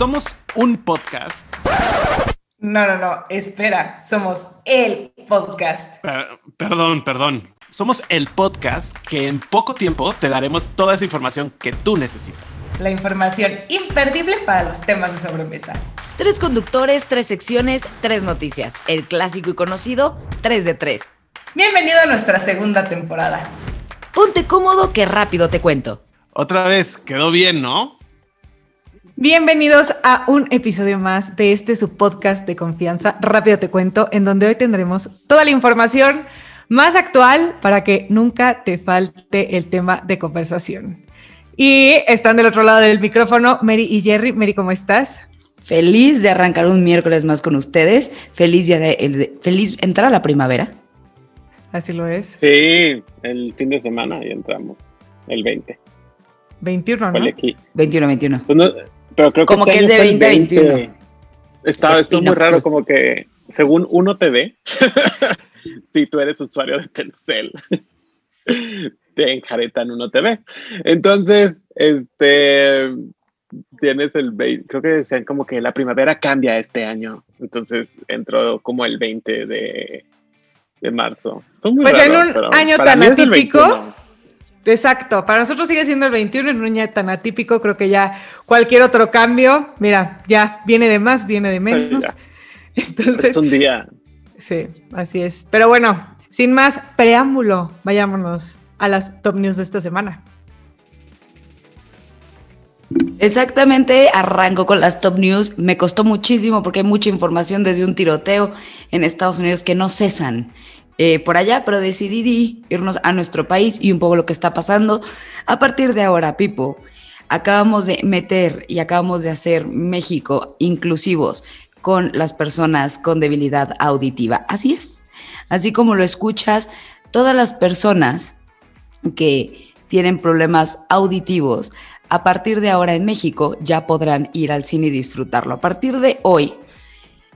somos un podcast. No, no, no, espera, somos el podcast. perdón, perdón. Somos el podcast que en poco tiempo te daremos toda esa información que tú necesitas. La información imperdible para los temas de sobremesa. Tres conductores, tres secciones, tres noticias. El clásico y conocido, tres de tres. Bienvenido a nuestra segunda temporada. Ponte cómodo que rápido te cuento. Otra vez, quedó bien, ¿no? Bienvenidos a un episodio más de este su podcast de confianza. Rápido te cuento, en donde hoy tendremos toda la información más actual para que nunca te falte el tema de conversación. Y están del otro lado del micrófono Mary y Jerry. Mary, ¿cómo estás? Feliz de arrancar un miércoles más con ustedes. Feliz día de, feliz entrar a la primavera. Así lo es. Sí, el fin de semana y entramos el 20. 21, ¿no? 21, 21. Pero creo que como este que es de 2021. Está, esto muy raro, como que según uno te ve, si tú eres usuario de Telcel, te enjaretan uno te ve. Entonces, este, tienes el 20, creo que decían como que la primavera cambia este año. Entonces entró como el 20 de, de marzo. pues en un año tan atípico Exacto, para nosotros sigue siendo el 21 en un año tan atípico, creo que ya cualquier otro cambio, mira, ya viene de más, viene de menos. Entonces, es un día. Sí, así es. Pero bueno, sin más preámbulo, vayámonos a las top news de esta semana. Exactamente, arranco con las top news. Me costó muchísimo porque hay mucha información desde un tiroteo en Estados Unidos que no cesan. Eh, por allá, pero decidí irnos a nuestro país y un poco lo que está pasando. A partir de ahora, Pipo, acabamos de meter y acabamos de hacer México inclusivos con las personas con debilidad auditiva. Así es. Así como lo escuchas, todas las personas que tienen problemas auditivos, a partir de ahora en México ya podrán ir al cine y disfrutarlo. A partir de hoy,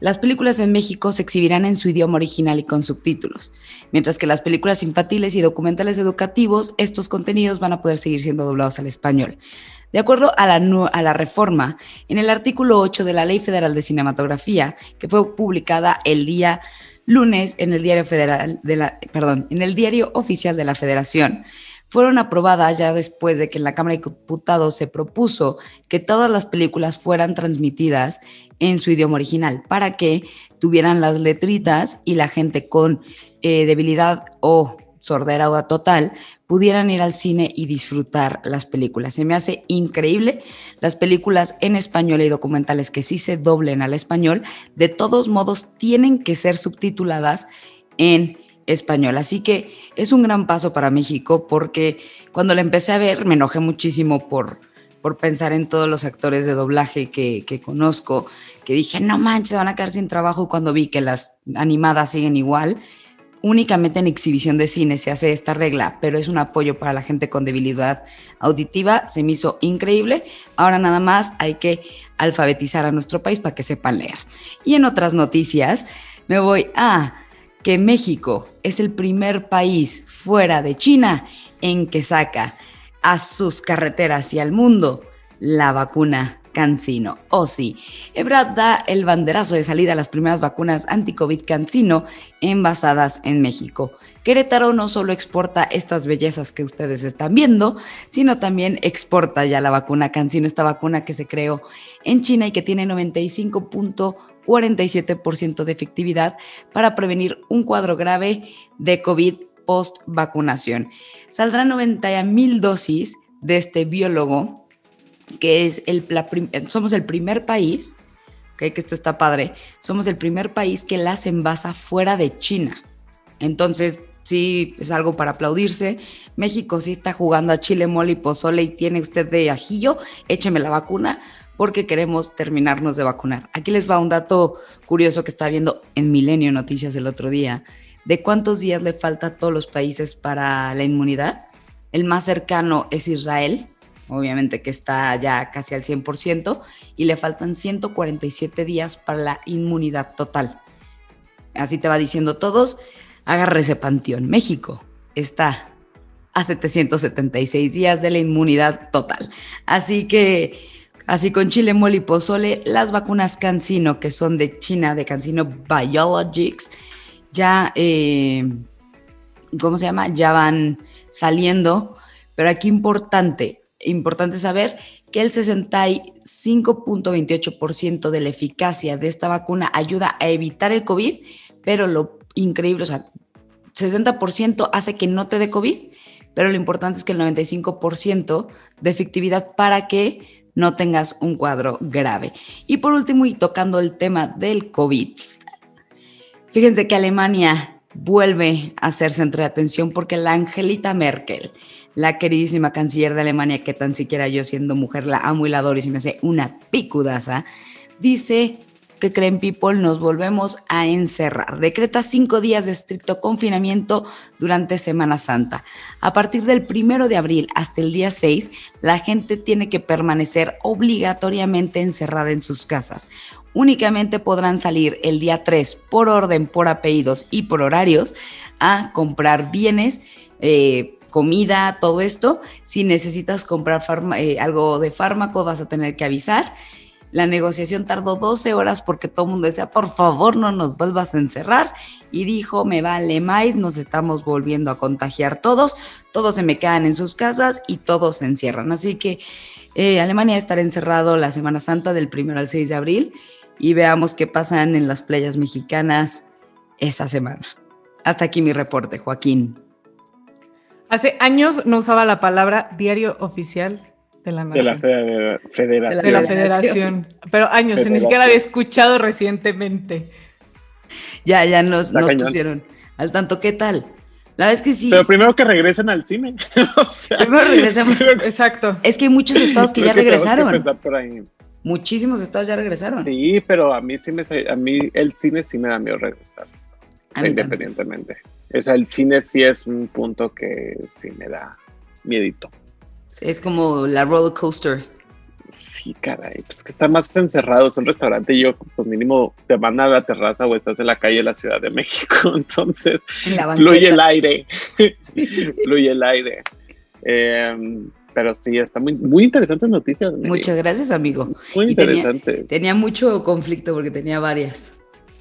las películas en México se exhibirán en su idioma original y con subtítulos, mientras que las películas infantiles y documentales educativos, estos contenidos van a poder seguir siendo doblados al español. De acuerdo a la, reforma, en el artículo 8 de la Ley Federal de Cinematografía, que fue publicada el día lunes en el Diario Federal de la, perdón, en el Diario Oficial de la Federación, fueron aprobadas ya después de que en la Cámara de Diputados se propuso que todas las películas fueran transmitidas en su idioma original para que tuvieran las letritas y la gente con eh, debilidad o sordera total pudieran ir al cine y disfrutar las películas. Se me hace increíble las películas en español y documentales que sí se doblen al español, de todos modos tienen que ser subtituladas en español. Así que es un gran paso para México porque cuando la empecé a ver me enojé muchísimo por, por pensar en todos los actores de doblaje que, que conozco, que dije, no manches, se van a quedar sin trabajo cuando vi que las animadas siguen igual. Únicamente en exhibición de cine se hace esta regla, pero es un apoyo para la gente con debilidad auditiva. Se me hizo increíble. Ahora nada más hay que alfabetizar a nuestro país para que sepan leer. Y en otras noticias, me voy a que México es el primer país fuera de China en que saca a sus carreteras y al mundo la vacuna Cancino. Sí, Ebrad da el banderazo de salida a las primeras vacunas anti-COVID Cancino envasadas en México. Querétaro no solo exporta estas bellezas que ustedes están viendo, sino también exporta ya la vacuna Cancino, esta vacuna que se creó en China y que tiene 95.47% de efectividad para prevenir un cuadro grave de COVID post vacunación. Saldrán 90 mil dosis de este biólogo que es el, somos el primer país, que esto está padre, somos el primer país que las envasa fuera de China. Entonces, sí, es algo para aplaudirse. México sí está jugando a chile, mole y pozole y tiene usted de ajillo, écheme la vacuna porque queremos terminarnos de vacunar. Aquí les va un dato curioso que está viendo en Milenio Noticias el otro día, de cuántos días le falta a todos los países para la inmunidad. El más cercano es Israel, obviamente que está ya casi al 100%, y le faltan 147 días para la inmunidad total. Así te va diciendo todos, agárrese panteón. México está a 776 días de la inmunidad total. Así que Así con chile, mole y pozole, las vacunas Cancino, que son de China, de Cancino Biologics, ya, eh, ¿cómo se llama? Ya van saliendo. Pero aquí importante, importante saber que el 65.28% de la eficacia de esta vacuna ayuda a evitar el COVID, pero lo increíble, o sea, 60% hace que no te dé COVID, pero lo importante es que el 95% de efectividad para que no tengas un cuadro grave. Y por último, y tocando el tema del COVID, fíjense que Alemania vuelve a ser centro de atención porque la Angelita Merkel, la queridísima canciller de Alemania, que tan siquiera yo siendo mujer la amo y la adoro y se me hace una picudaza, dice que creen people nos volvemos a encerrar. Decreta cinco días de estricto confinamiento durante Semana Santa. A partir del primero de abril hasta el día 6, la gente tiene que permanecer obligatoriamente encerrada en sus casas. Únicamente podrán salir el día 3 por orden, por apellidos y por horarios a comprar bienes. Eh, comida, todo esto. Si necesitas comprar eh, algo de fármaco, vas a tener que avisar. La negociación tardó 12 horas porque todo el mundo decía, por favor, no nos vuelvas a encerrar. Y dijo, me vale más, nos estamos volviendo a contagiar todos, todos se me quedan en sus casas y todos se encierran. Así que eh, Alemania estará encerrado la Semana Santa del 1 al 6 de abril y veamos qué pasan en las playas mexicanas esa semana. Hasta aquí mi reporte, Joaquín. Hace años no usaba la palabra diario oficial de la nación. De la federación. De la federación. Pero años, ni siquiera había escuchado recientemente. Ya, ya nos, pusieron al tanto. ¿Qué tal? La verdad es que sí. Pero primero que regresen al cine. primero regresemos. Exacto. Es que hay muchos estados que ya regresaron. Muchísimos estados ya regresaron. Sí, pero a mí sí me, a mí el cine sí me da miedo regresar. Independientemente. O sea, el cine sí es un punto que sí me da miedito. Es como la roller coaster. Sí, caray, pues que está más encerrado, es un restaurante y yo, pues mínimo te van a la terraza o estás en la calle de la Ciudad de México, entonces fluye el aire, fluye el aire. Em, pero sí, está muy, muy interesantes noticias. Muchas gracias, amigo. Muy interesante. tenía, mucho conflicto porque tenía varias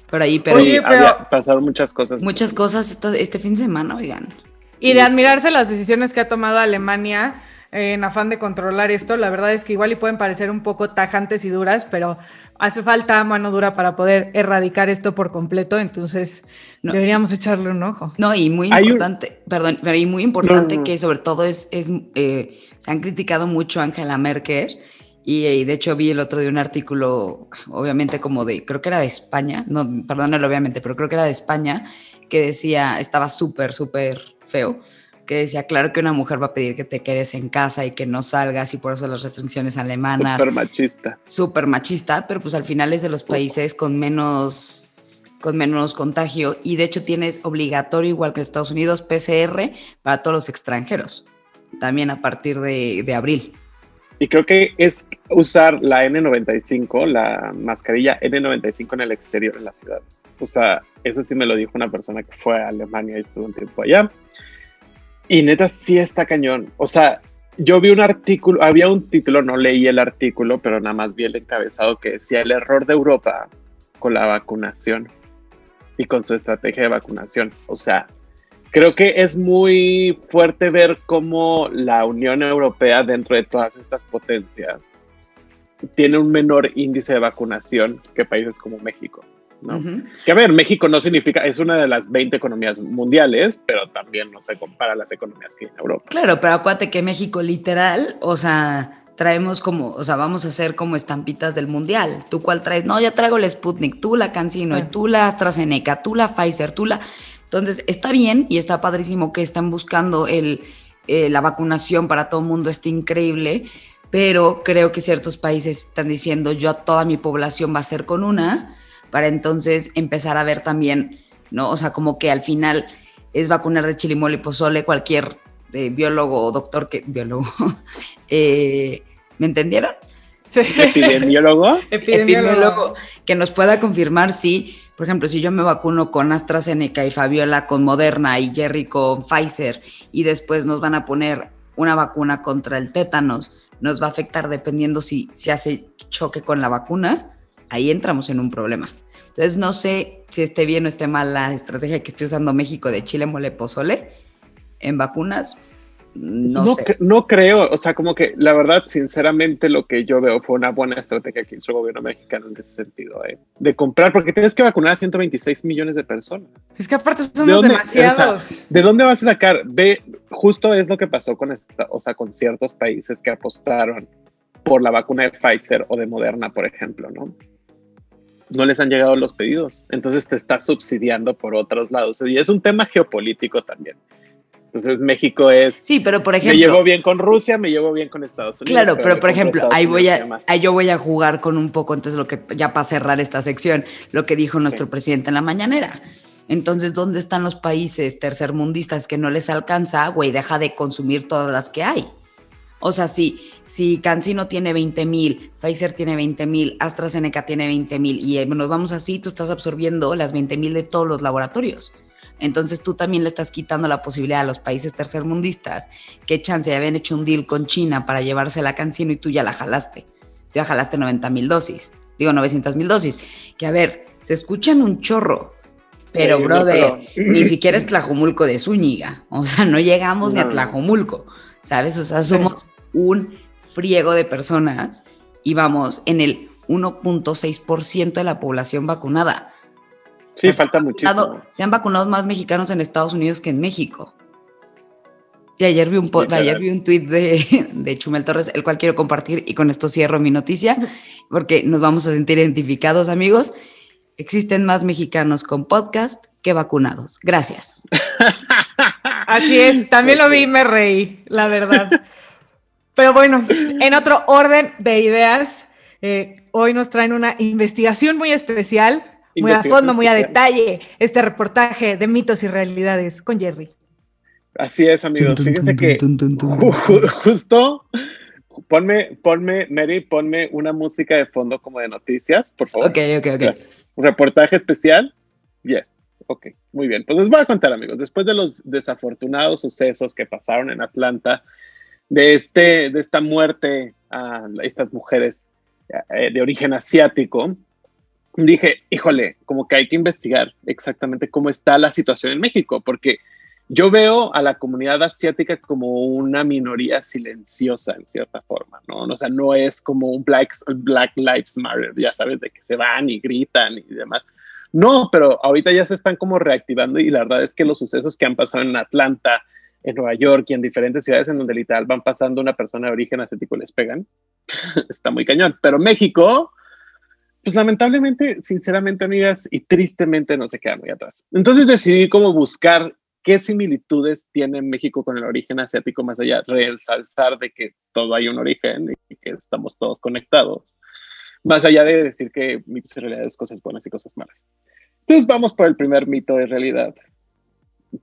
por ahí, pero, Oye, había pasado muchas cosas. Muchas cosas este fin de semana, oigan. Y de admirarse las decisiones que ha tomado Alemania en afán de controlar esto, la verdad es que igual y pueden parecer un poco tajantes y duras, pero hace falta mano dura para poder erradicar esto por completo, entonces deberíamos echarle un ojo. No, y muy importante, perdón, pero y muy importante que sobre todo es, es eh, se han criticado mucho a Angela Merkel y, de hecho vi el otro día un artículo, obviamente como de, creo que era de España, no, perdónenlo obviamente, pero creo que era de España, que decía, estaba súper, súper feo, que decía, claro que una mujer va a pedir que te quedes en casa y que no salgas y por eso las restricciones alemanas. Súper machista. Súper machista, pero pues al final es de los países con menos con menos contagio y de hecho tienes obligatorio, igual que Estados Unidos, PCR para todos los extranjeros, también a partir de, de abril. Y creo que es usar la N95, la mascarilla N95 en el exterior en la ciudad. O sea, eso sí me lo dijo una persona que fue a Alemania y estuvo un tiempo allá. Y neta, sí está cañón. O sea, yo vi un artículo, había un título, no leí el artículo, pero nada más vi el encabezado que decía el error de Europa con la vacunación y con su estrategia de vacunación. O sea, creo que es muy fuerte ver cómo la Unión Europea, dentro de todas estas potencias, tiene un menor índice de vacunación que países como México. ¿no? Que a ver, México no significa, es una de las 20 economías mundiales, pero también no se compara a las economías que hay en Europa. Claro, pero acuérdate que México literal, o sea, traemos como, o sea, vamos a hacer como estampitas del mundial. ¿Tú cuál traes? No, ya traigo el Sputnik, tú la Cancino, tú la AstraZeneca, tú la Pfizer, tú la... Entonces, está bien y está padrísimo que están buscando el, eh, la vacunación para todo el mundo, está increíble, pero creo que ciertos países están diciendo, yo a toda mi población va a ser con una, para entonces empezar a ver también, ¿no? O sea, como que al final es vacunar de chilimol y pozole cualquier eh, biólogo o doctor que, biólogo, eh, ¿me entendieron? ¿Epidemiólogo? Epidemiólogo. Que nos pueda confirmar si por ejemplo, si yo me vacuno con AstraZeneca y Fabiola con Moderna y Jerry con Pfizer y después nos van a poner una vacuna contra el tétanos, nos va a afectar dependiendo si se hace choque con la vacuna, ahí entramos en un problema. Entonces no sé si esté bien o esté mal la estrategia que esté usando México de chile mole pozole en vacunas, no, sé. no, creo, o sea, como que la verdad, sinceramente, lo que yo veo fue una buena estrategia que hizo el gobierno mexicano en ese sentido, ¿eh? de comprar, porque tienes que vacunar a 126 millones de personas. Es que aparte somos demasiados. ¿De dónde vas a sacar? Ve, justo es lo que pasó con, esta, o sea, con ciertos países que apostaron por la vacuna de Pfizer o de Moderna, por ejemplo, ¿no? No les han llegado los pedidos, entonces te está subsidiando por otros lados. Y es un tema geopolítico también. Entonces México es... Sí, pero por ejemplo... Me llevo bien con Rusia, me llevo bien con Estados Unidos. Claro, pero, por ejemplo, ahí voy a, ahí yo voy a jugar con un poco, entonces lo que, ya para cerrar esta sección, lo que dijo nuestro presidente en la mañanera. Entonces, ¿dónde están los países tercermundistas que no les alcanza? Güey, deja de consumir todas las que hay. O sea, si, si Cancino tiene 20 mil, Pfizer tiene 20 mil, AstraZeneca tiene 20 mil y eh, nos vamos así, tú estás absorbiendo las 20 mil de todos los laboratorios. Entonces tú también le estás quitando la posibilidad a los países tercermundistas que chance habían hecho un deal con China para llevarse la cancino y tú ya la jalaste. Tú ya jalaste 90 mil dosis, digo 900 mil dosis. Que a ver, se escuchan un chorro, pero brother, ni siquiera es Tlajomulco de Zúñiga. O sea, no llegamos ni a Tlajomulco, ¿sabes? O sea, somos un friego de personas y vamos en el 1.6% de la población vacunada. Sí, falta muchísimo. Se han vacunado más mexicanos en Estados Unidos que en México. Y ayer vi un, ayer vi un tweet de, de, Chumel Torres, el cual quiero compartir y con esto cierro mi noticia, porque nos vamos a sentir identificados, amigos. Existen más mexicanos con podcast que vacunados. Gracias. Así es, también lo vi y me reí, la verdad. Pero bueno, en otro orden de ideas, eh, hoy nos traen una investigación muy especial muy a fondo, muy a detalle, este reportaje de mitos y realidades con Jerry. Así es, amigos. Fíjense que justo, ponme, ponme, Mary, ponme una música de fondo como de noticias, por favor. Ok, ok, ok. Reportaje especial. Yes. Ok, muy bien. Pues les voy a contar, amigos, después de los desafortunados sucesos que pasaron en Atlanta, de, este, de esta muerte a estas mujeres eh, de origen asiático, dije, híjole, como que hay que investigar exactamente cómo está la situación en México, porque yo veo a la comunidad asiática como una minoría silenciosa en cierta forma, ¿no? O sea, no es como un Black, Black Lives Matter, ya sabes, de que se van y gritan y demás. No, pero ahorita ya se están como reactivando y la verdad es que los sucesos que han pasado en Atlanta, en Nueva York y en diferentes ciudades en donde literal van pasando una persona de origen asiático les pegan, está muy cañón. Pero México, pues lamentablemente, sinceramente, amigas, y tristemente no se queda muy atrás. Entonces decidí como buscar qué similitudes tiene México con el origen asiático, más allá de ensalzar de que todo hay un origen y que estamos todos conectados, más allá de decir que mitos y realidades, cosas buenas y cosas malas. Entonces vamos por el primer mito de realidad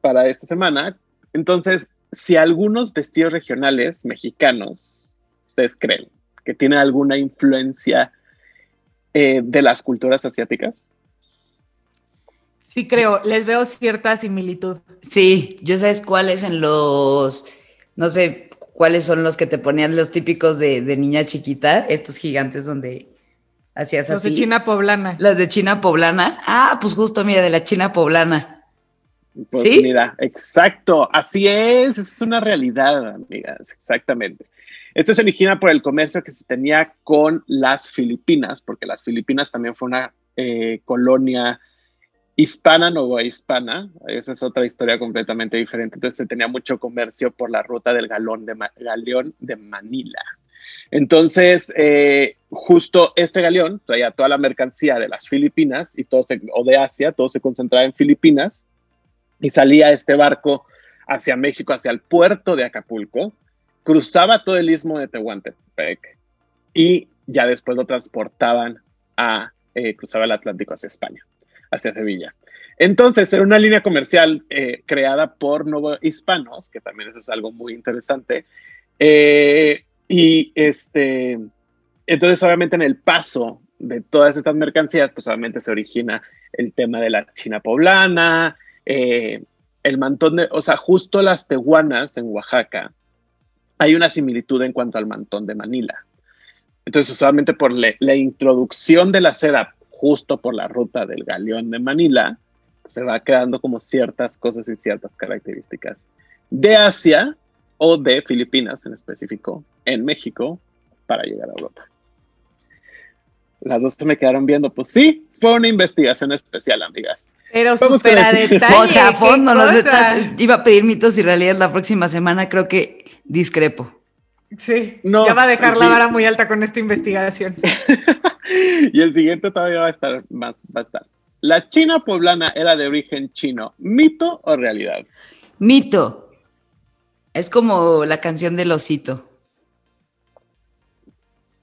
para esta semana. Entonces, si algunos vestidos regionales mexicanos, ustedes creen que tienen alguna influencia eh, de las culturas asiáticas? Sí, creo, les veo cierta similitud. Sí, yo sabes cuáles en los, no sé cuáles son los que te ponían los típicos de, niña chiquita, estos gigantes donde hacías así. Los de China poblana. Los de China poblana. Ah, pues justo, mira, de la China poblana. Pues ¿Sí? mira, exacto, así es, es una realidad, amigas, exactamente. Esto se origina por el comercio que se tenía con las Filipinas, porque las Filipinas también fue una eh, colonia hispana, no hispana. Esa es otra historia completamente diferente. Entonces se tenía mucho comercio por la ruta del galón de galeón de Manila. Entonces, eh, justo este galeón traía toda la mercancía de las Filipinas y todo o de Asia, todo se concentraba en Filipinas y salía este barco hacia México, hacia el puerto de Acapulco, cruzaba todo el istmo de Tehuantepec y ya después lo transportaban a, eh, cruzaba el Atlántico hacia España, hacia Sevilla. Entonces, era una línea comercial eh, creada por nuevos hispanos, que también eso es algo muy interesante. Eh, y este, entonces, obviamente, en el paso de todas estas mercancías, pues obviamente se origina el tema de la China poblana, el mantón de, o sea, justo las tehuanas en Oaxaca, hay una similitud en cuanto al mantón de Manila. Entonces, usualmente por la introducción de la seda justo por la ruta del galeón de Manila, pues, se va quedando como ciertas cosas y ciertas características de Asia o de Filipinas en específico en México para llegar a Europa. Las dos se me quedaron viendo, pues sí, fue una investigación especial, amigas. Pero súper a detalle. O sea, a fondo nos estás. Iba a pedir mitos y realidades la próxima semana, creo que discrepo. Sí, no, ya va a dejar la vara muy alta con esta investigación. y el siguiente todavía va a estar más, va a estar. ¿La China poblana era de origen chino? ¿Mito o realidad? Mito. Es como la canción del osito.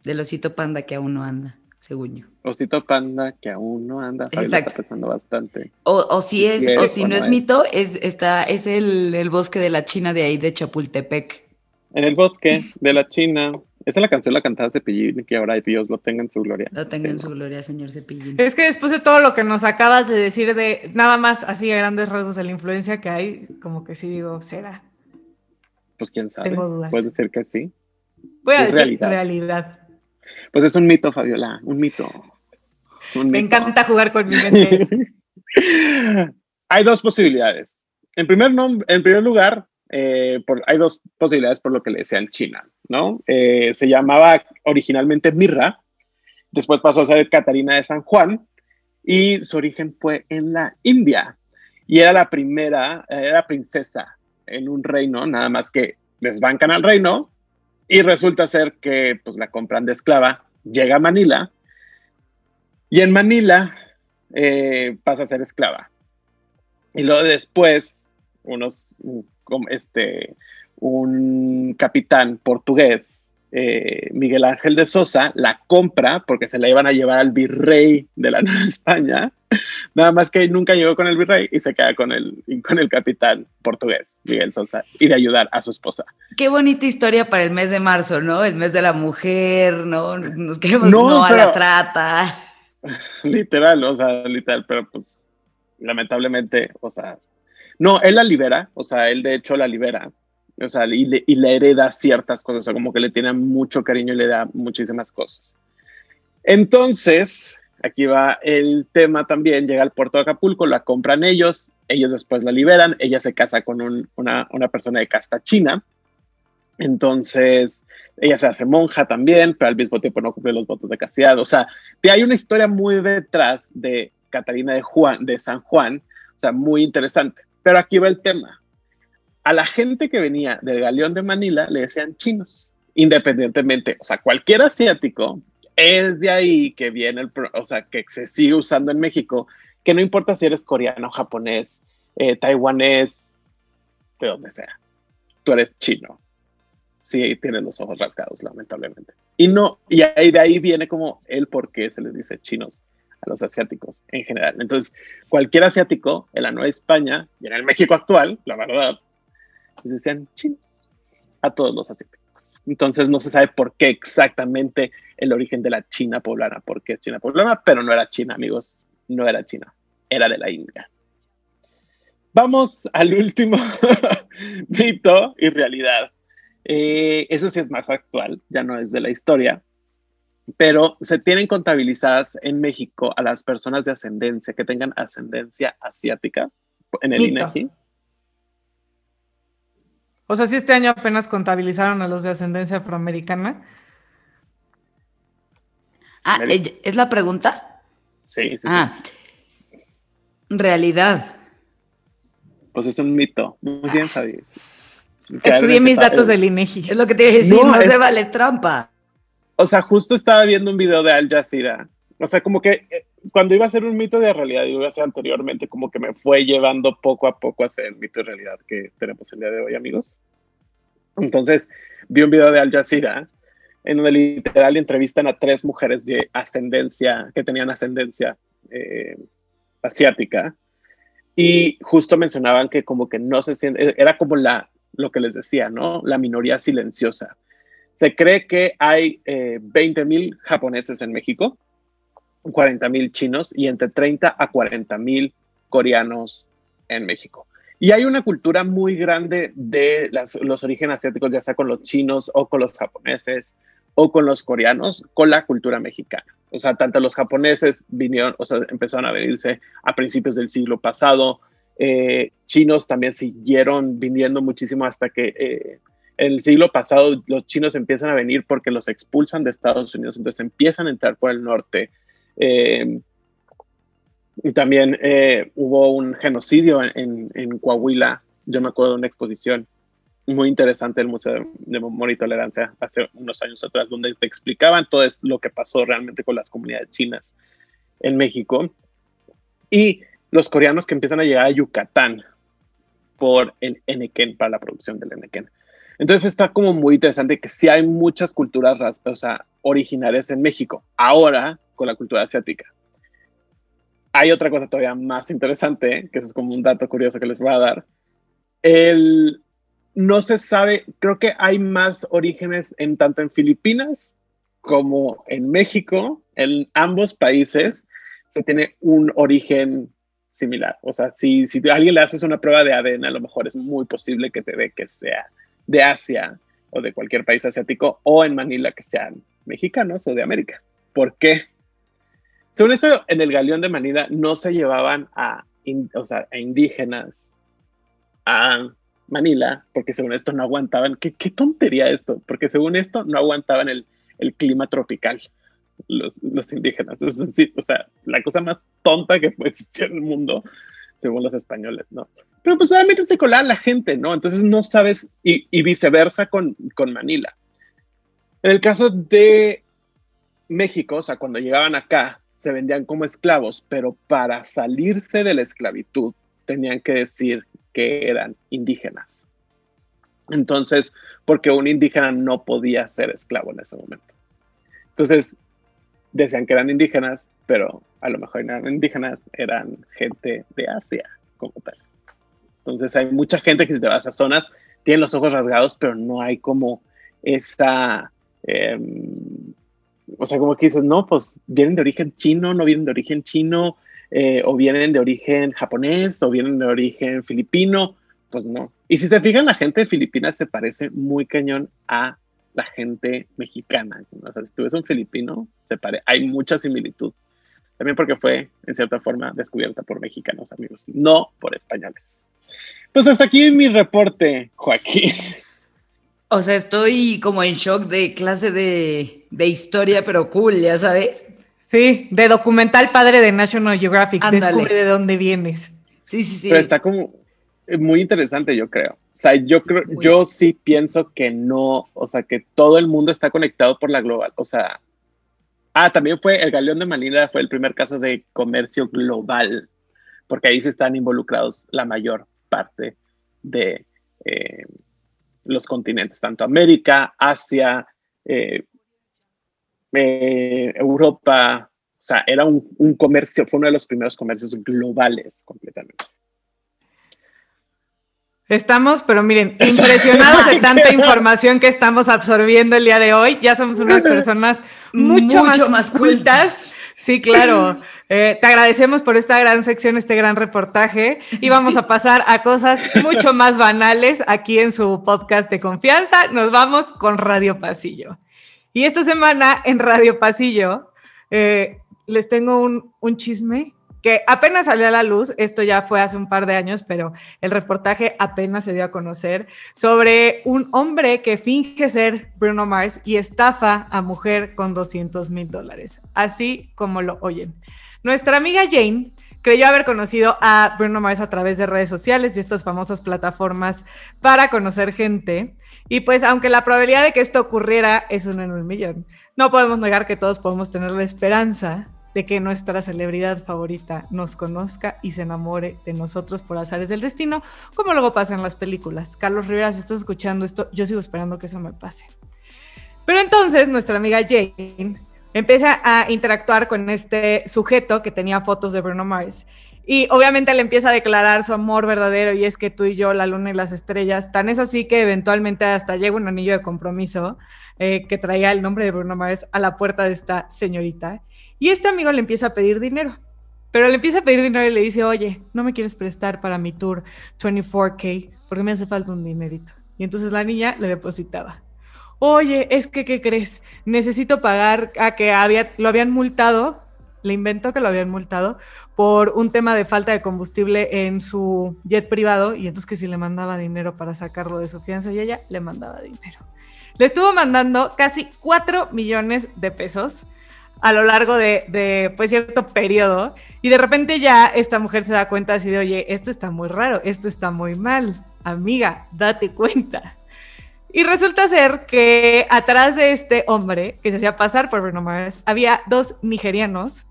Del osito panda que aún no anda, según yo. Osito panda que aún no anda. Exacto. Está pensando bastante. O, si es, o si no, es, mito, es, está, es el, el bosque de la China de ahí de Chapultepec. En el bosque de la China. Esa es la canción la cantaba Cepillín, que ahora Dios lo tenga en su gloria. Lo tenga en su gloria, señor Cepillín. Es que después de todo lo que nos acabas de decir de nada más así a grandes rasgos de la influencia que hay, como que sí digo, será. Pues quién sabe. Tengo dudas. Puede ser que sí. Voy a decir realidad. Pues es un mito, Fabiola, un mito. Me encanta jugar con mi mente. hay dos posibilidades. En primer, en primer lugar, eh, hay dos posibilidades por lo que le decían China, ¿no? Eh, se llamaba originalmente Mirra, después pasó a ser Catarina de San Juan y su origen fue en la India y era la primera, era princesa en un reino, nada más que desbancan al reino y resulta ser que pues la compran de esclava, llega a Manila y en Manila eh, pasa a ser esclava. Y luego después, unos este, un capitán portugués, eh, Miguel Ángel de Sosa, la compra porque se la iban a llevar al virrey de la Nueva España, nada más que nunca llegó con el virrey y se queda con el, con el capitán portugués, Miguel Sosa, y de ayudar a su esposa. Qué bonita historia para el mes de marzo, ¿no? El mes de la mujer, ¿no? Nos queremos no, a la trata. Literal, o sea, literal, pero pues lamentablemente, o sea, no, él la libera, o sea, él de hecho la libera, o sea, y le, hereda ciertas cosas, o sea, como que le tiene mucho cariño y le da muchísimas cosas. Entonces, aquí va el tema también, llega al puerto de Acapulco, la compran ellos, ellos después la liberan, ella se casa con una, persona de casta china, entonces ella se hace monja también, pero al mismo tiempo no cumple los votos de castidad, o sea, hay una historia muy detrás de Catalina de, Juan, de San Juan, o sea, muy interesante. Pero aquí va el tema. A la gente que venía del galeón de Manila le decían chinos, independientemente, o sea, cualquier asiático es de ahí que viene el, o sea, que se sigue usando en México, que no importa si eres coreano, japonés, eh, taiwanés, de donde sea, tú eres chino. Sí, tienes los ojos rasgados, lamentablemente. Y no, y ahí de ahí viene como el por qué se les dice chinos a los asiáticos en general. Entonces, cualquier asiático en la Nueva España y en el México actual, la verdad, les decían chinos a todos los asiáticos. Entonces, no se sabe por qué exactamente el origen de la China poblana, porque es China poblana, pero no era China, amigos, no era China, era de la India. Vamos al último mito y realidad. Eh, eso sí es más actual, ya no es de la historia pero se tienen contabilizadas en México a las personas de ascendencia que tengan ascendencia asiática en el INEGI. O sea, si este año apenas contabilizaron a los de ascendencia afroamericana. Ah, ¿es la pregunta? Sí, sí. Ah, realidad. Pues es un mito. Muy bien, Javi. Estudié mis datos del INEGI. Es lo que te iba a decir, no, se vale trampa o sea, justo estaba viendo un video de Al Jazeera. O sea, como que eh, cuando iba a ser un mito de realidad, iba a ser anteriormente, como que me fue llevando poco a poco a ser el mito de realidad que tenemos el día de hoy, amigos. Entonces, vi un video de Al Jazeera en donde literal entrevistan a tres mujeres de ascendencia, que tenían ascendencia eh, asiática, y justo mencionaban que como que no se siente, era como la, lo que les decía, ¿no? La minoría silenciosa se cree que hay eh, 20 mil japoneses en México, 40 mil chinos y entre 30 a 40 mil coreanos en México. Y hay una cultura muy grande de los orígenes asiáticos, ya sea con los chinos o con los japoneses o con los coreanos, con la cultura mexicana. O sea, tanto los japoneses vinieron, o sea, empezaron a venirse a principios del siglo pasado, eh, chinos también siguieron viniendo muchísimo hasta que eh, el siglo pasado los chinos empiezan a venir porque los expulsan de Estados Unidos, entonces empiezan a entrar por el norte. Eh, y también hubo un genocidio en, en, Coahuila, yo me acuerdo de una exposición muy interesante del Museo de, Memoria y Tolerancia hace unos años atrás, donde te explicaban todo lo que pasó realmente con las comunidades chinas en México. Y los coreanos que empiezan a llegar a Yucatán por el Enequén, para la producción del Enequén. Entonces está como muy interesante que sí hay muchas culturas o sea, originarias en México, ahora con la cultura asiática. Hay otra cosa todavía más interesante, que es como un dato curioso que les voy a dar. El, no se sabe, creo que hay más orígenes en tanto en Filipinas como en México, en ambos países se tiene un origen similar. O sea, si, si alguien le haces una prueba de ADN, a lo mejor es muy posible que te dé que sea de Asia o de cualquier país asiático o en Manila que sean mexicanos o de América. ¿Por qué? Según eso, en el galeón de Manila no se llevaban a, a indígenas a Manila, porque según esto no aguantaban, qué, qué tontería esto, porque según esto no aguantaban el, el clima tropical los, los indígenas. Es o sea, la cosa más tonta que puede existir en el mundo, según los españoles, ¿no? Pero pues obviamente se colaba la gente, ¿no? Entonces no sabes, y, y viceversa con, con Manila. En el caso de México, o sea, cuando llegaban acá, se vendían como esclavos, pero para salirse de la esclavitud tenían que decir que eran indígenas. Entonces, porque un indígena no podía ser esclavo en ese momento. Entonces, decían que eran indígenas, pero a lo mejor eran indígenas, eran gente de Asia como tal. Entonces hay mucha gente que si te vas a zonas, tienen los ojos rasgados, pero no hay como esa, em, o sea, como que dices, no, pues vienen de origen chino, no vienen de origen chino, eh, o vienen de origen japonés, o vienen de origen filipino, pues no. Y si se fijan, la gente de Filipinas se parece muy cañón a la gente mexicana. O sea, si tú ves un filipino, se pare, hay mucha similitud. También porque fue, en cierta forma, descubierta por mexicanos, amigos, no por españoles. Pues hasta aquí mi reporte, Joaquín. O sea, estoy como en shock de clase de, de historia, pero cool, ya sabes. Sí, de documental padre de National Geographic. Descubre de dónde vienes. Sí, sí, sí. Pero está como muy interesante, yo creo. O sea, yo creo, yo sí pienso que no, o sea, que todo el mundo está conectado por la global, o sea, ah, también fue el Galeón de Manila fue el primer caso de comercio global, porque ahí se están involucrados la mayor parte de eh, los continentes, tanto América, Asia, eh, eh, Europa, o sea, era un, un comercio, fue uno de los primeros comercios globales completamente. Estamos, pero miren, impresionados de tanta información que estamos absorbiendo el día de hoy. Ya somos unas personas mucho, más, cultas. Sí, claro. Eh, te agradecemos por esta gran sección, este gran reportaje. Y vamos a pasar a cosas mucho más banales aquí en su podcast de confianza. Nos vamos con Radio Pasillo. Y esta semana en Radio Pasillo eh, les tengo un, un chisme que apenas salió a la luz, esto ya fue hace un par de años, pero el reportaje apenas se dio a conocer sobre un hombre que finge ser Bruno Mars y estafa a mujer con 200 mil dólares, así como lo oyen. Nuestra amiga Jane creyó haber conocido a Bruno Mars a través de redes sociales y estas famosas plataformas para conocer gente. Y pues aunque la probabilidad de que esto ocurriera es uno en un millón, no podemos negar que todos podemos tener la esperanza de que nuestra celebridad favorita nos conozca y se enamore de nosotros por azares del destino, como luego pasa en las películas. Carlos Rivera, si estás escuchando esto, yo sigo esperando que eso me pase. Pero entonces nuestra amiga Jane empieza a interactuar con este sujeto que tenía fotos de Bruno Mars y obviamente le empieza a declarar su amor verdadero y es que tú y yo, la luna y las estrellas, tan es así que eventualmente hasta llega un anillo de compromiso eh, que traía el nombre de Bruno Mars a la puerta de esta señorita y este amigo le empieza a pedir dinero. pero le empieza a pedir dinero y le dice, oye, no me quieres prestar para mi tour 24K porque me hace falta un dinerito. Y entonces la niña le depositaba. Oye, es que, ¿qué crees? Necesito pagar a que había, lo habían multado, le inventó que lo habían multado por un tema de falta de combustible en su jet privado y entonces que si le mandaba dinero para sacarlo de su fianza y ella le mandaba dinero. Le estuvo mandando casi 4 millones de pesos a lo largo de, de, pues cierto periodo y de repente ya esta mujer se da cuenta así de, oye, esto está muy raro, esto está muy mal, amiga, date cuenta. Y resulta ser que atrás de este hombre que se hacía pasar por Bruno Mars había dos nigerianos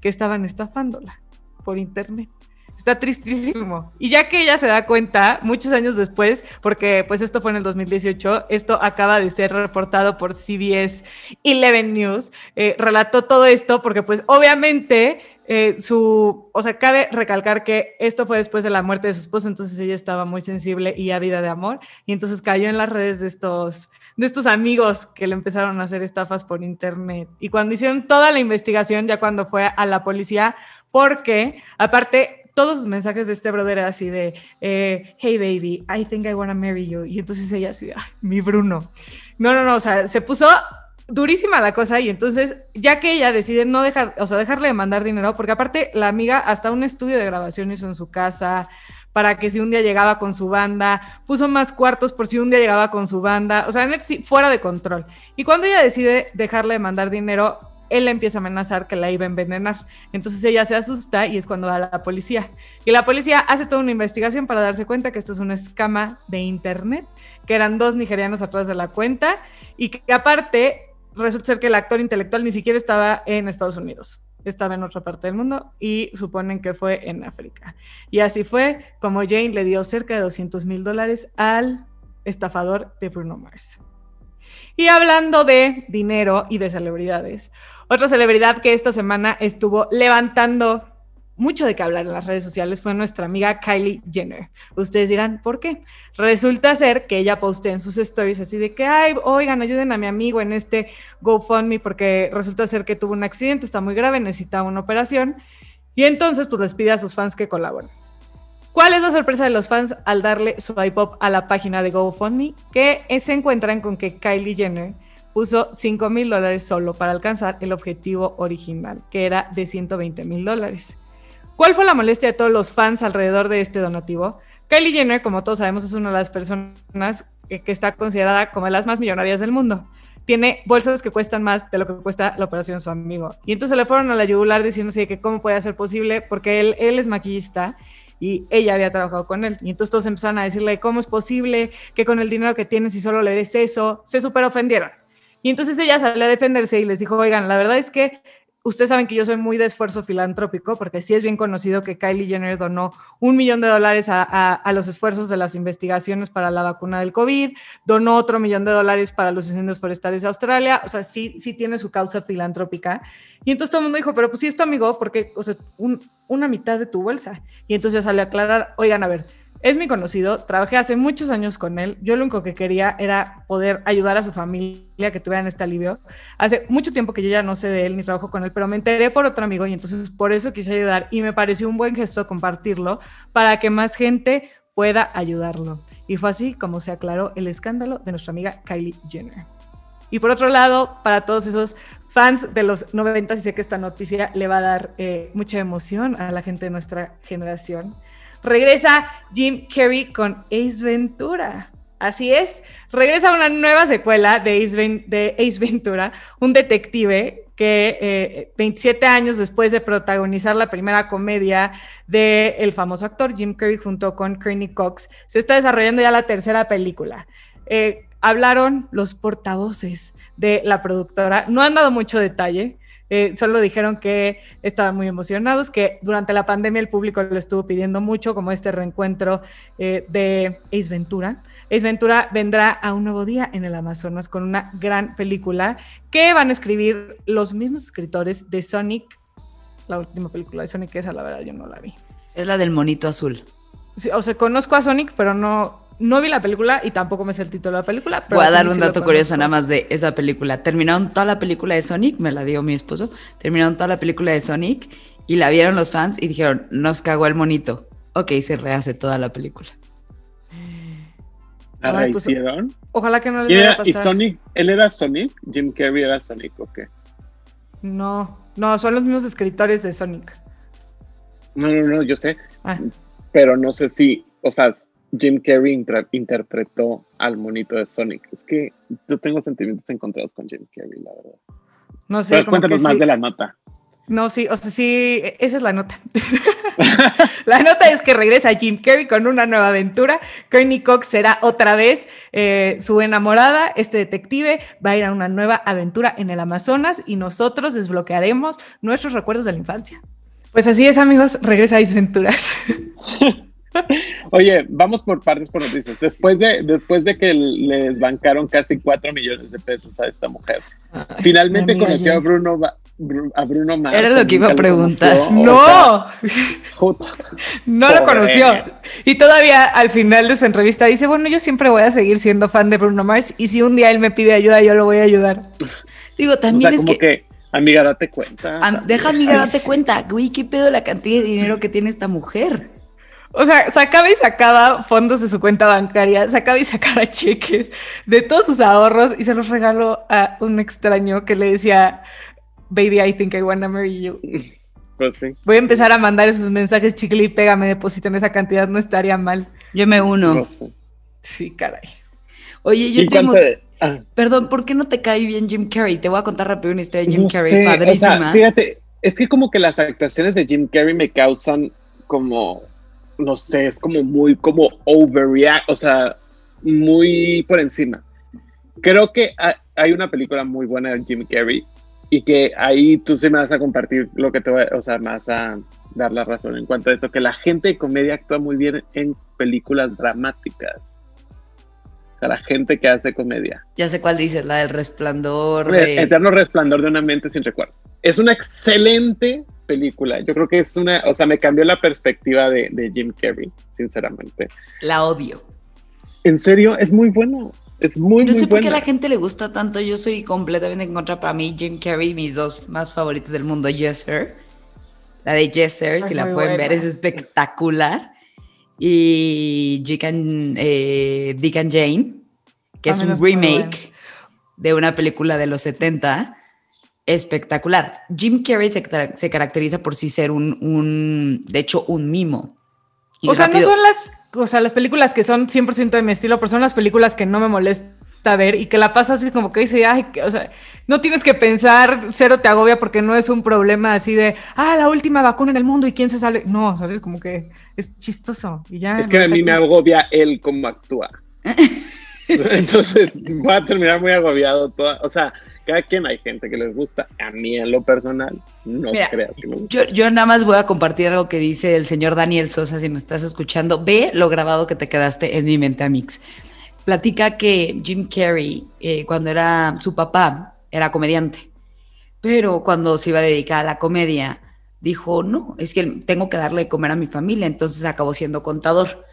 que estaban estafándola por internet. Está tristísimo. Y ya que ella se da cuenta, muchos años después, porque pues esto fue en el 2018, esto acaba de ser reportado por CBS 11 News, eh, relató todo esto porque pues obviamente eh, su, o sea, cabe recalcar que esto fue después de la muerte de su esposo, entonces ella estaba muy sensible y ávida de amor, y entonces cayó en las redes de estos, de estos amigos que le empezaron a hacer estafas por internet. Y cuando hicieron toda la investigación, ya cuando fue a la policía, porque aparte todos los mensajes de este brother era así de, eh, hey baby, I think I want to marry you. Y entonces ella así, mi Bruno. No, no, no, o sea, se puso durísima la cosa y entonces ya que ella decide no dejar, o sea, dejarle de mandar dinero, porque aparte la amiga hasta un estudio de grabación hizo en su casa para que si un día llegaba con su banda, puso más cuartos por si un día llegaba con su banda, o sea, fuera de control. Y cuando ella decide dejarle de mandar dinero, él le empieza a amenazar que la iba a envenenar. Entonces ella se asusta y es cuando va a la policía. Y la policía hace toda una investigación para darse cuenta que esto es una escama de internet, que eran dos nigerianos atrás de la cuenta y que aparte resulta ser que el actor intelectual ni siquiera estaba en Estados Unidos. Estaba en otra parte del mundo y suponen que fue en África. Y así fue como Jane le dio cerca de 200 mil dólares al estafador de Bruno Mars. Y hablando de dinero y de celebridades, otra celebridad que esta semana estuvo levantando mucho de qué hablar en las redes sociales fue nuestra amiga Kylie Jenner. Ustedes dirán, ¿por qué? Resulta ser que ella postea en sus stories así de que, ay, oigan, ayuden a mi amigo en este GoFundMe porque resulta ser que tuvo un accidente, está muy grave, necesita una operación. Y entonces, pues les pide a sus fans que colaboren. ¿Cuál es la sorpresa de los fans al darle su iPop a la página de GoFundMe? Que se encuentran con que Kylie Jenner puso 5 mil dólares solo para alcanzar el objetivo original, que era de 120 mil dólares. ¿Cuál fue la molestia de todos los fans alrededor de este donativo? Kylie Jenner, como todos sabemos, es una de las personas que, está considerada como de las más millonarias del mundo. Tiene bolsas que cuestan más de lo que cuesta la operación su amigo. Y entonces le fueron a la yugular diciéndose que cómo puede ser posible, porque él, él es maquillista y ella había trabajado con él. Y entonces todos empezaron a decirle, ¿cómo es posible que con el dinero que tienes y solo le des eso? Se super ofendieron. Y entonces ella salió a defenderse y les dijo, oigan, la verdad es que ustedes saben que yo soy muy de esfuerzo filantrópico, porque sí es bien conocido que Kylie Jenner donó un millón de dólares a, los esfuerzos de las investigaciones para la vacuna del COVID, donó otro millón de dólares para los incendios forestales de Australia, o sea, sí, sí tiene su causa filantrópica. Y entonces todo el mundo dijo, pero pues sí es tu amigo, porque, o sea, una mitad de tu bolsa. Y entonces ya salió a aclarar, oigan, a ver, es mi conocido, trabajé hace muchos años con él. Yo lo único que quería era poder ayudar a su familia que tuvieran este alivio. Hace mucho tiempo que yo ya no sé de él ni trabajo con él, pero me enteré por otro amigo y entonces por eso quise ayudar y me pareció un buen gesto compartirlo para que más gente pueda ayudarlo. Y fue así como se aclaró el escándalo de nuestra amiga Kylie Jenner. Y por otro lado, para todos esos fans de los 90, y sé que esta noticia le va a dar eh, mucha emoción a la gente de nuestra generación regresa Jim Carrey con Ace Ventura. Así es, regresa una nueva secuela de Ace, Ventura, un detective que 27 eh, años después de protagonizar la primera comedia del famoso actor Jim Carrey junto con Kearney Cox, se está desarrollando ya la tercera película. Eh, hablaron los portavoces de la productora, no han dado mucho detalle, eh, solo dijeron que estaban muy emocionados, que durante la pandemia el público lo estuvo pidiendo mucho, como este reencuentro eh, de Ace Ventura. Ace Ventura vendrá a un nuevo día en el Amazonas con una gran película que van a escribir los mismos escritores de Sonic. La última película de Sonic, esa la verdad yo no la vi. Es la del monito azul. o sea, conozco a Sonic, pero no, no vi la película y tampoco me sé el título de la película. Voy a dar un dato curioso nada más de esa película. Terminaron toda la película de Sonic, me la dio mi esposo. Terminaron toda la película de Sonic y la vieron los fans y dijeron, nos cagó el monito. Ok, se rehace toda la película. ¿La pues, hicieron? Ojalá que no les vaya a pasar. ¿Y Sonic? ¿Él era Sonic? ¿Jim Carrey era Sonic o qué? No, no, son los mismos escritores de Sonic. No, no, no, yo sé. Ah. Pero no sé si, o sea, Jim Carrey interpretó al monito de Sonic. Es que yo tengo sentimientos encontrados con Jim Carrey, la verdad. No sé. cuéntanos más de la nota. No, sí, o sea, sí, esa es la nota. la nota es que regresa Jim Carrey con una nueva aventura. Courtney Cox será otra vez eh, su enamorada. Este detective va a ir a una nueva aventura en el Amazonas y nosotros desbloquearemos nuestros recuerdos de la infancia. Pues así es, amigos, regresa a Aventuras. Oye, vamos por partes por noticias. Después de, después de que les bancaron casi 4 millones de pesos a esta mujer, finalmente conoció a Bruno, a Bruno Mars. Era lo que iba a preguntar. no, no lo conoció. Y todavía al final de su entrevista dice, bueno, yo siempre voy a seguir siendo fan de Bruno Mars y si un día él me pide ayuda, yo lo voy a ayudar. Digo, también es que... Amiga, date cuenta. deja, amiga, date cuenta. Güey, ¿qué pedo la cantidad de dinero que tiene esta mujer? O sea, sacaba y sacaba fondos de su cuenta bancaria, sacaba y sacaba cheques de todos sus ahorros y se los regaló a un extraño que le decía, baby, I think I wanna marry you. Pues sí. Voy a empezar a mandar esos mensajes, chicle y pégame, depositen esa cantidad, no estaría mal. Yo me uno. Sí, caray. Oye, yo estoy ah. Perdón, ¿por qué no te cae bien Jim Carrey? Te voy a contar rápido una historia de Jim Carrey, padrísima. fíjate, es que como que las actuaciones de Jim Carrey me causan como no sé, es como muy como overreact, o sea, muy por encima. Creo que hay una película muy buena de Jim Carrey y que ahí tú sí me vas a compartir lo que te voy, o sea, más a dar la razón en cuanto a esto, que la gente de comedia actúa muy bien en películas dramáticas. O sea, la gente que hace comedia. Ya sé cuál dices, la del resplandor. De... Eterno resplandor de una mente sin recuerdos. Es una excelente película. Yo creo que es una, o sea, me cambió la perspectiva de, Jim Carrey, sinceramente. La odio. En serio, es muy bueno. Es muy, no sé por qué a la gente le gusta tanto. Yo soy completamente en contra. Para mí, Jim Carrey, mis dos más favoritos del mundo, Yes Sir. La de Yes Sir, si la pueden ver, es espectacular. Y Dick and, eh, Dick and Jane, que es un remake de una película de los 70 espectacular. Jim Carrey se, caracteriza por sí ser un, de hecho, un mimo. o sea, no son las, o sea, las películas que son 100% de mi estilo, pero son las películas que no me molesta ver y que la pasas así como que dice, ay, o sea, no tienes que pensar, cero te agobia porque no es un problema así de, ah, la última vacuna en el mundo y quién se sale. No, sabes, como que es chistoso y ya. Es que a mí me agobia él cómo actúa. Entonces voy a terminar muy agobiado toda, o sea, cada quien hay gente que les gusta. A mí en lo personal, no creas que me gusta. Yo, yo, nada más voy a compartir algo que dice el señor Daniel Sosa, si me estás escuchando. Ve lo grabado que te quedaste en mi mente, Amix. Platica que Jim Carrey, eh, cuando era su papá, era comediante. Pero cuando se iba a dedicar a la comedia, dijo, no, es que tengo que darle de comer a mi familia, entonces acabó siendo contador.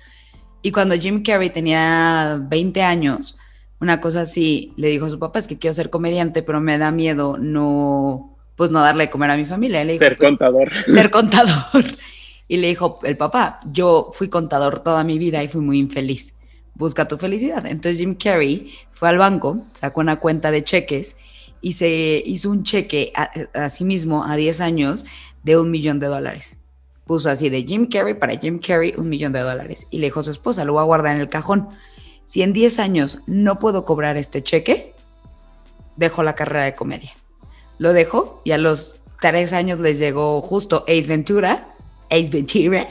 Y cuando Jim Carrey tenía 20 años, una cosa así, le dijo a su papá, es que quiero ser comediante, pero me da miedo no, pues no darle de comer a mi familia. ser pues, contador. Ser contador. Y le dijo el papá, yo fui contador toda mi vida y fui muy infeliz. Busca tu felicidad. Entonces Jim Carrey fue al banco, sacó una cuenta de cheques y se hizo un cheque a, a sí mismo a 10 años de un millón de dólares. Puso así de Jim Carrey para Jim Carrey un millón de dólares. Y le dijo a su esposa, lo voy a guardar en el cajón si en 10 años no puedo cobrar este cheque, dejo la carrera de comedia. Lo dejo y a los 3 años les llegó justo Ace Ventura, Ace Ventura,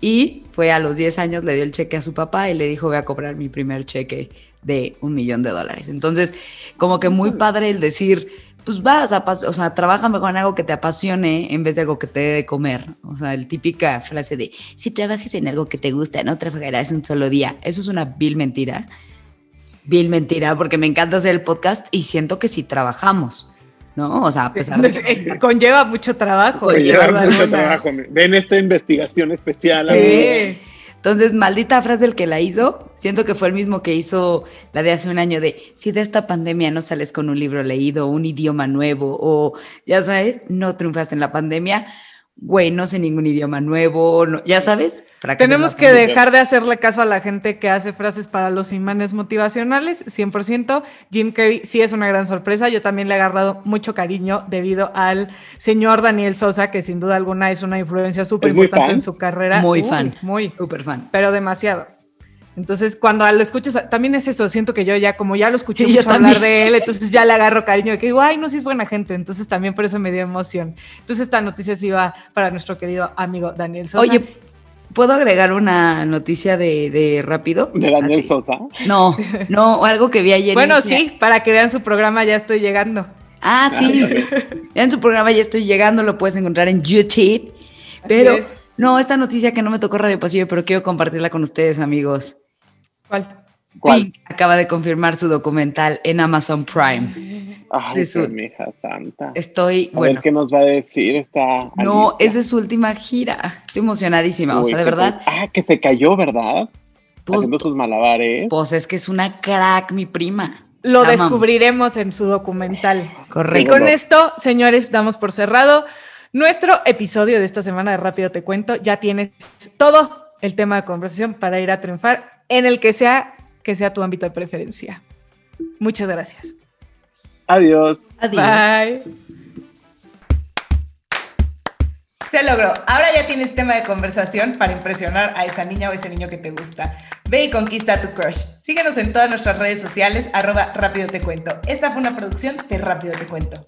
y fue a los 10 años, le dio el cheque a su papá y le dijo, voy a cobrar mi primer cheque de un millón de dólares. Entonces, como que muy padre el decir, pues vas a, o sea, trabaja mejor en algo que te apasione en vez de algo que te dé de comer. O sea, el típica frase de, si trabajas en algo que te gusta, no trabajarás un solo día. Eso es una vil mentira. Vil mentira, porque me encanta hacer el podcast y siento que si trabajamos. ¿no? O sea, a pesar de Conlleva mucho trabajo. Conlleva mucho trabajo. Ven esta investigación especial. Sí. Entonces, maldita frase el que la hizo, siento que fue el mismo que hizo la de hace un año de, si de esta pandemia no sales con un libro leído, un idioma nuevo, o ya sabes, no triunfaste en la pandemia, güey, no sé ningún idioma nuevo, ya sabes. Tenemos que dejar de hacerle caso a la gente que hace frases para los imanes motivacionales, 100%. Jim Carrey sí es una gran sorpresa. Yo también le he agarrado mucho cariño debido al señor Daniel Sosa, que sin duda alguna es una influencia súper importante en su carrera. Muy fan. Muy. Súper fan. Pero demasiado. Entonces, cuando lo escuchas, también es eso, siento que yo ya, como ya lo escuché mucho hablar de él, entonces ya le agarro cariño de que digo, ay, no, si es buena gente, entonces también por eso me dio emoción. Entonces, esta noticia sí va para nuestro querido amigo Daniel Sosa. Oye, ¿puedo agregar una noticia de, rápido? ¿De Daniel Sosa? No, no, algo que vi ayer. Bueno, sí, para que vean su programa, ya estoy llegando. Ah, sí, vean su programa, ya estoy llegando, lo puedes encontrar en YouTube. Pero, no, esta noticia que no me tocó Radio Pasillo, pero quiero compartirla con ustedes, amigos. ¿Cuál? Pink acaba de confirmar su documental en Amazon Prime. Ay, su... mi hija santa. Estoy, a bueno. Ver qué nos va a decir esta. No, es de su última gira. Estoy emocionadísima, o sea, de verdad. ah, que se cayó, ¿verdad? Pues, Haciendo sus malabares. Pues es que es una crack, mi prima. Lo descubriremos en su documental. Correcto. Y con esto, señores, damos por cerrado nuestro episodio de esta semana de Rápido Te Cuento. Ya tienes todo el tema de conversación para ir a triunfar en el que sea que sea tu ámbito de preferencia. Muchas gracias. Adiós. Adiós. Bye. Se logró. Ahora ya tienes tema de conversación para impresionar a esa niña o ese niño que te gusta. Ve y conquista a tu crush. Síguenos en todas nuestras redes sociales, arroba Rápido Te Cuento. Esta fue una producción de Rápido Te Cuento.